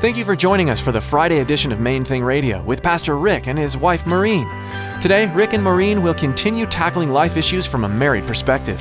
Thank you for joining us for the Friday edition of Main Thing Radio with Pastor Rick and his wife Maureen. Today, Rick and Maureen will continue tackling life issues from a married perspective.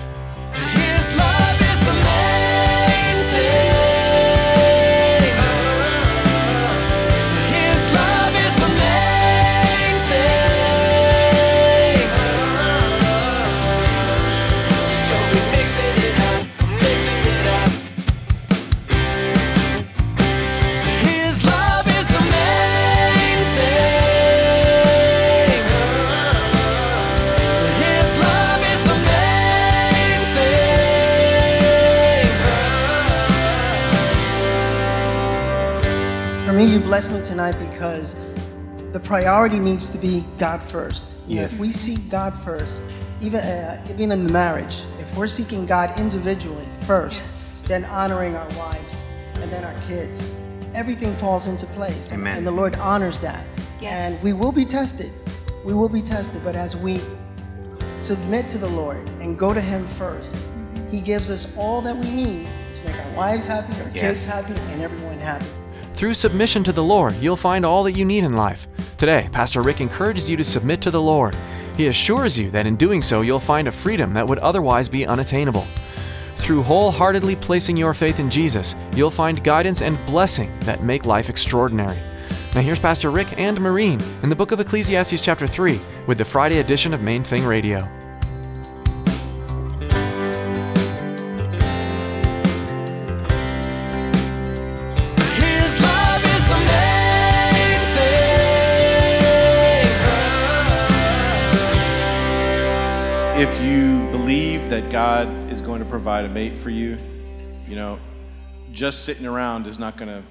For me, you blessed me tonight because the priority needs to be God first. Yes. if we seek God first, even uh, even in the marriage, if we're seeking God individually first, then honoring our wives and then our kids, everything falls into place. And- Amen. And the Lord honors that. Yes. And we will be tested. We will be tested, but as we submit to the Lord and go to Him 1st Mm-hmm. He gives us all that we need to make our wives happy, our kids happy, and everyone happy. Through submission to the Lord, you'll find all that you need in life. Today, Pastor Rick encourages you to submit to the Lord. He assures you that in doing so, you'll find a freedom that would otherwise be unattainable. Through wholeheartedly placing your faith in Jesus, you'll find guidance and blessing that make life extraordinary. Now, here's Pastor Rick and Maureen in the book of Ecclesiastes, chapter 3, with the Friday edition of Main Thing Radio. If you believe that God is going to provide a mate for you, you know, just sitting around is not going to,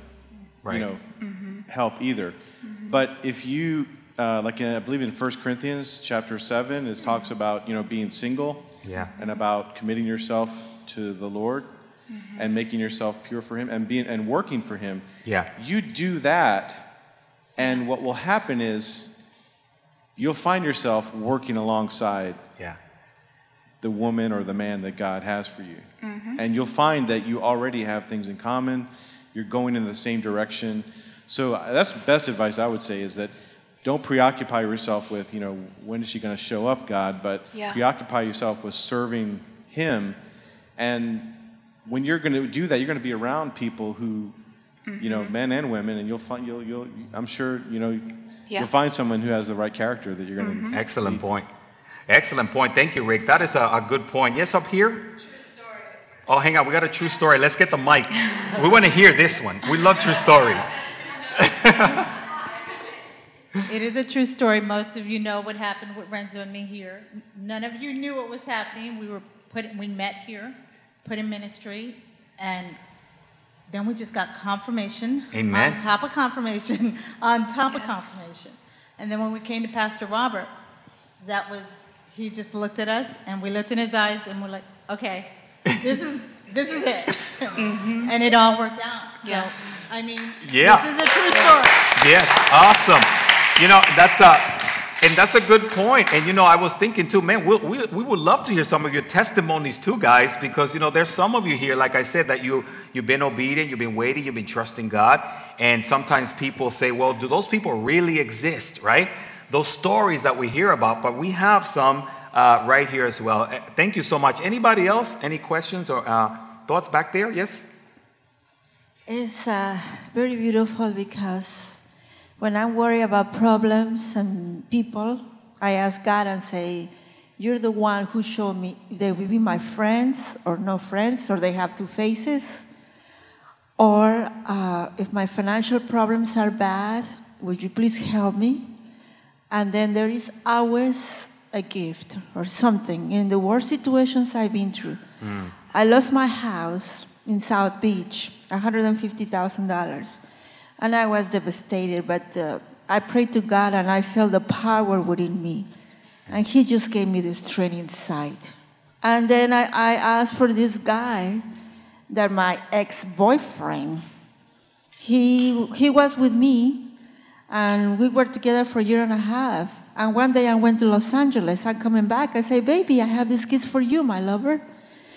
Right. you know, mm-hmm. help either. Mm-hmm. But if you, uh, like in, I believe in 1 Corinthians chapter 7, it talks mm-hmm. about, you know, being single Yeah. and about committing yourself to the Lord and making yourself pure for Him and being and working for Him. Yeah. You do that, and what will happen is you'll find yourself working alongside Yeah. The woman or the man that God has for you. Mm-hmm. And you'll find that you already have things in common. You're going in the same direction. So uh, that's the best advice I would say is that don't preoccupy yourself with, you know, when is she going to show up, God, but Yeah. preoccupy yourself with serving Him. And when you're going to do that, you're going to be around people who, you know, mm-hmm. men and women, and you'll find, you'll, you'll, I'm sure, you know, Yeah. you'll find someone who has the right character that you're going to. Mm-hmm. Excellent point. Excellent point. Thank you, Rick. That is a, a good point. Yes, up here? True story. Oh, hang on. We got a true story. Let's get the mic. We want to hear this one. We love true stories. It is a true story. Most of you know what happened with Renzo and me here. None of you knew what was happening. We were put, we met here, put in ministry, and then we just got confirmation Amen. on top of confirmation on top of confirmation. And then when we came to Pastor Robert, that was he just looked at us and we looked in his eyes and we're like, okay, this is this is it, mm-hmm. and it all worked out. So Yeah. I mean, Yeah. this is a true story. Yes, awesome. You know, that's a, and that's a good point. And you know, I was thinking too, man, we, we, we would love to hear some of your testimonies too, guys, because you know, there's some of you here, like I said, that you you've been obedient, you've been waiting, you've been trusting God, and sometimes people say, well, do those people really exist, right? Those stories that we hear about, but we have some uh, right here as well. Uh, Thank you so much. Anybody else? Any questions or uh, thoughts back there? Yes. It's uh, very beautiful because when I'm worried about problems and people, I ask God and say, You're the one who showed me they will be my friends or no friends, or they have two faces. Or uh, if my financial problems are bad, would you please help me? And then there is always a gift or something. In the worst situations I've been through, I lost my house in South Beach, $150,000. And I was devastated, but uh, I prayed to God and I felt the power within me. And He just gave me this training inside. And then I, I asked for this guy that my ex boyfriend, he, he was with me and we were together for a year and a half. And one day I went to Los Angeles. I'm coming back. I say, Baby, I have these kids for you, my lover.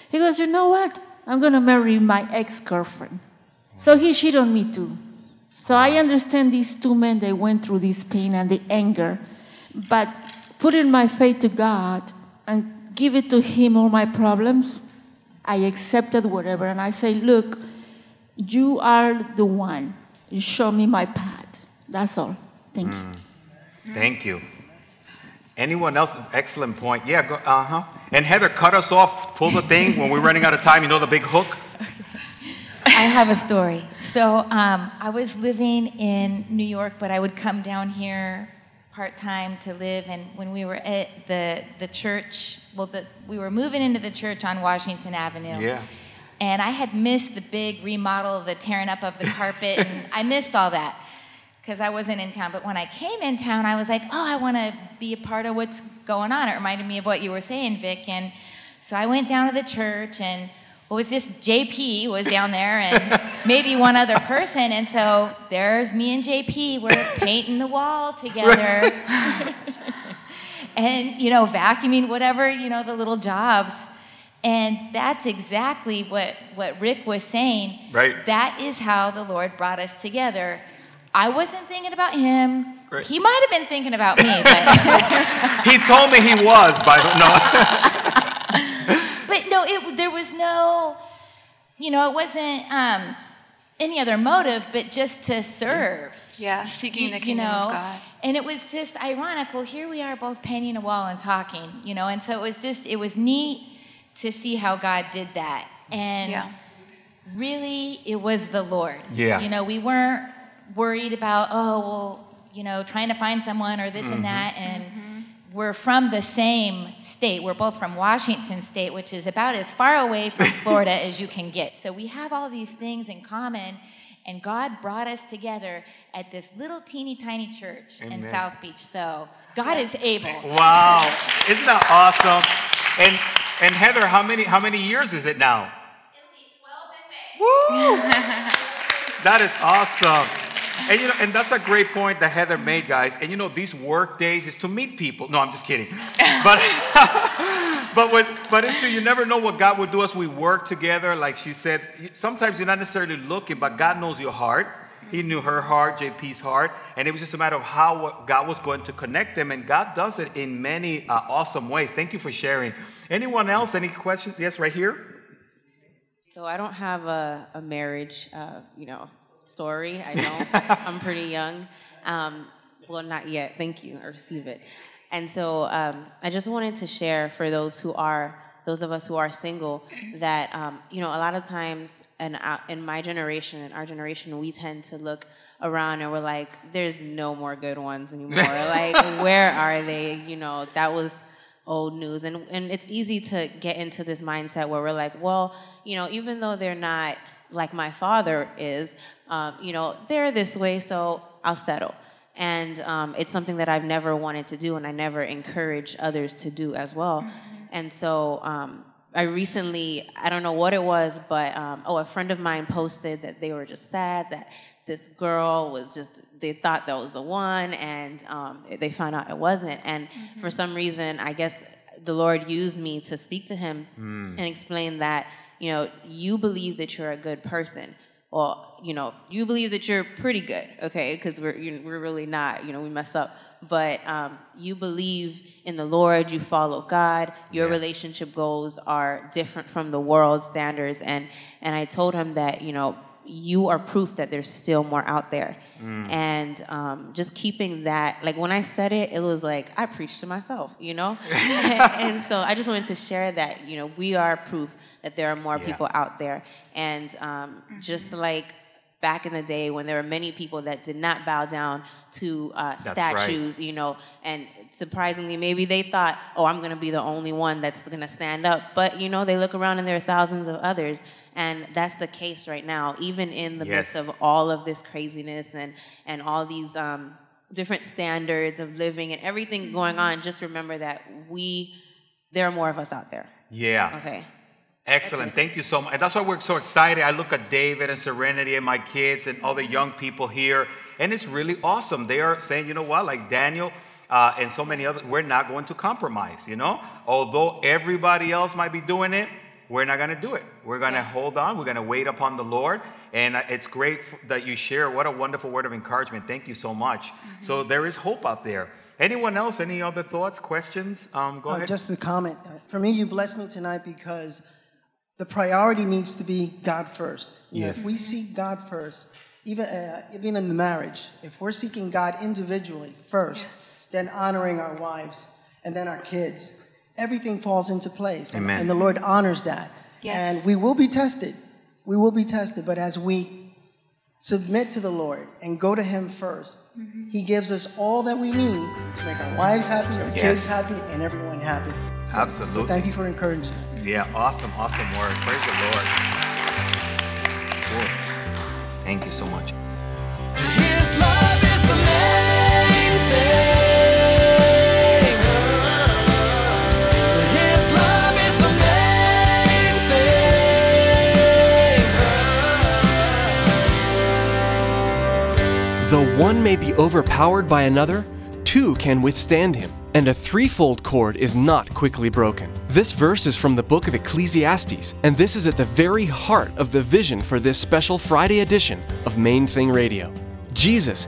He goes, You know what? I'm going to marry my ex girlfriend. So he cheated on me too. So I understand these two men, they went through this pain and the anger, but putting my faith to God and give it to Him all my problems, I accepted whatever. And I say, Look, you are the one. You show me my path. That's all. Thank you. Thank you. Anyone else? Excellent point. Yeah, go, uh huh. And Heather, cut us off, pull the thing when we're running out of time. You know the big hook? I have a story. So um, I was living in New York, but I would come down here part time to live. And when we were at the the church, well, the, we were moving into the church on Washington Avenue. Yeah. And I had missed the big remodel, the tearing up of the carpet, and I missed all that because I wasn't in town. But when I came in town, I was like, oh, I want to be a part of what's going on. It reminded me of what you were saying, Vic. And so I went down to the church, and it was just JP was down there, and maybe one other person. And so there's me and JP. We're painting the wall together, and you know, vacuuming whatever you know the little jobs. And that's exactly what, what Rick was saying. Right. That is how the Lord brought us together. I wasn't thinking about him. Right. He might have been thinking about me, but, He told me he was, by the no. but no, it, there was no, you know, it wasn't um, any other motive, but just to serve. Yeah, seeking You- the you kingdom know, of God. And it was just ironic. Well, here we are both painting a wall and talking, you know, and so it was just, it was neat to see how God did that. And Yeah. really, it was the Lord. Yeah. You know, we weren't worried about, oh, well, you know, trying to find someone or this Mm-hmm. and that. And we're from the same state. We're both from Washington State, which is about as far away from Florida as you can get. So we have all these things in common. And God brought us together at this little teeny tiny church in South Beach. So God is able. Wow. Isn't that awesome? And and Heather, how many how many years is it now? Woo! that is awesome. And you know, and that's a great point that Heather made, guys. And you know, these work days is to meet people. No, I'm just kidding. But but with, but it's true. You never know what God will do as we work together. Like she said, sometimes you're not necessarily looking, but God knows your heart. He knew her heart, JP's heart, and it was just a matter of how God was going to connect them. And God does it in many uh, awesome ways. Thank you for sharing. Anyone else? Any questions? Yes, right here. So I don't have a, a marriage, uh, you know, story. I don't. I'm pretty young. Um, well, not yet. Thank you. I receive it. And so um, I just wanted to share for those who are, those of us who are single, that um, you know, a lot of times, and uh, in my generation, in our generation, we tend to look around and we're like, "There's no more good ones anymore. like, where are they? You know, that was." old news and and it's easy to get into this mindset where we're like well you know even though they're not like my father is um, you know they're this way so i'll settle. And um, it's something that i've never wanted to do and i never encourage others to do as well. And so um, i recently i don't know what it was but um, oh a friend of mine posted that they were just sad that this girl was just they thought that was the one and um, they found out it wasn't. And for some reason i guess the lord used me to speak to him and explain that you know you believe that you're a good person. Or you know you believe that you're pretty good okay? Because we're you we're really not you know we mess up. But um, you believe in the lord you follow god your Yeah. relationship goals are different from the world standards. And and i told him that you know you are proof that there's still more out there. And um, just keeping that like when i said it it was like i preached to myself you know? And so i just wanted to share that you know we are proof that there are more Yeah. people out there. And um, just like back in the day when there were many people that did not bow down to uh, right. statues you know and surprisingly maybe they thought oh i'm going to be the only one that's going to stand up. But you know they look around and there are thousands of others and that's the case right now even in the midst of all of this craziness and and all these um, different standards of living and everything going on just remember that we there are more of us out there. Yeah. okay Excellent. Thank you so much. And that's why we're so excited. I look at David and Serenity and my kids and all the young people here, and it's really awesome. They are saying, you know what, like Daniel uh, and so many others, we're not going to compromise, you know? Although everybody else might be doing it, we're not going to do it. We're going to hold on. We're going to wait upon the Lord. And uh, it's great that you share. What a wonderful word of encouragement. Thank you so much. So there is hope out there. Anyone else? Any other thoughts, questions? Um, go Uh, ahead. just the comment. Uh, For me, you blessed me tonight because the priority needs to be God first. You know, Yes. if we seek God first, even uh, even in the marriage, if we're seeking God individually first, then honoring our wives and then our kids, everything falls into place. And- Amen. And the Lord honors that. Yes. And we will be tested. We will be tested, but as we submit to the Lord and go to Him 1st He gives us all that we need to make our wives happy, our kids happy, and everyone happy. So- So Absolutely. thank you for encouraging us. Yeah, awesome, awesome word. Praise the Lord. Cool. Thank you so much. His love is the main thing. His love is the main thing. Though one may be overpowered by another, two can withstand him, and a threefold cord is not quickly broken. This verse is from the book of Ecclesiastes, and this is at the very heart of the vision for this special Friday edition of Main Thing Radio. Jesus,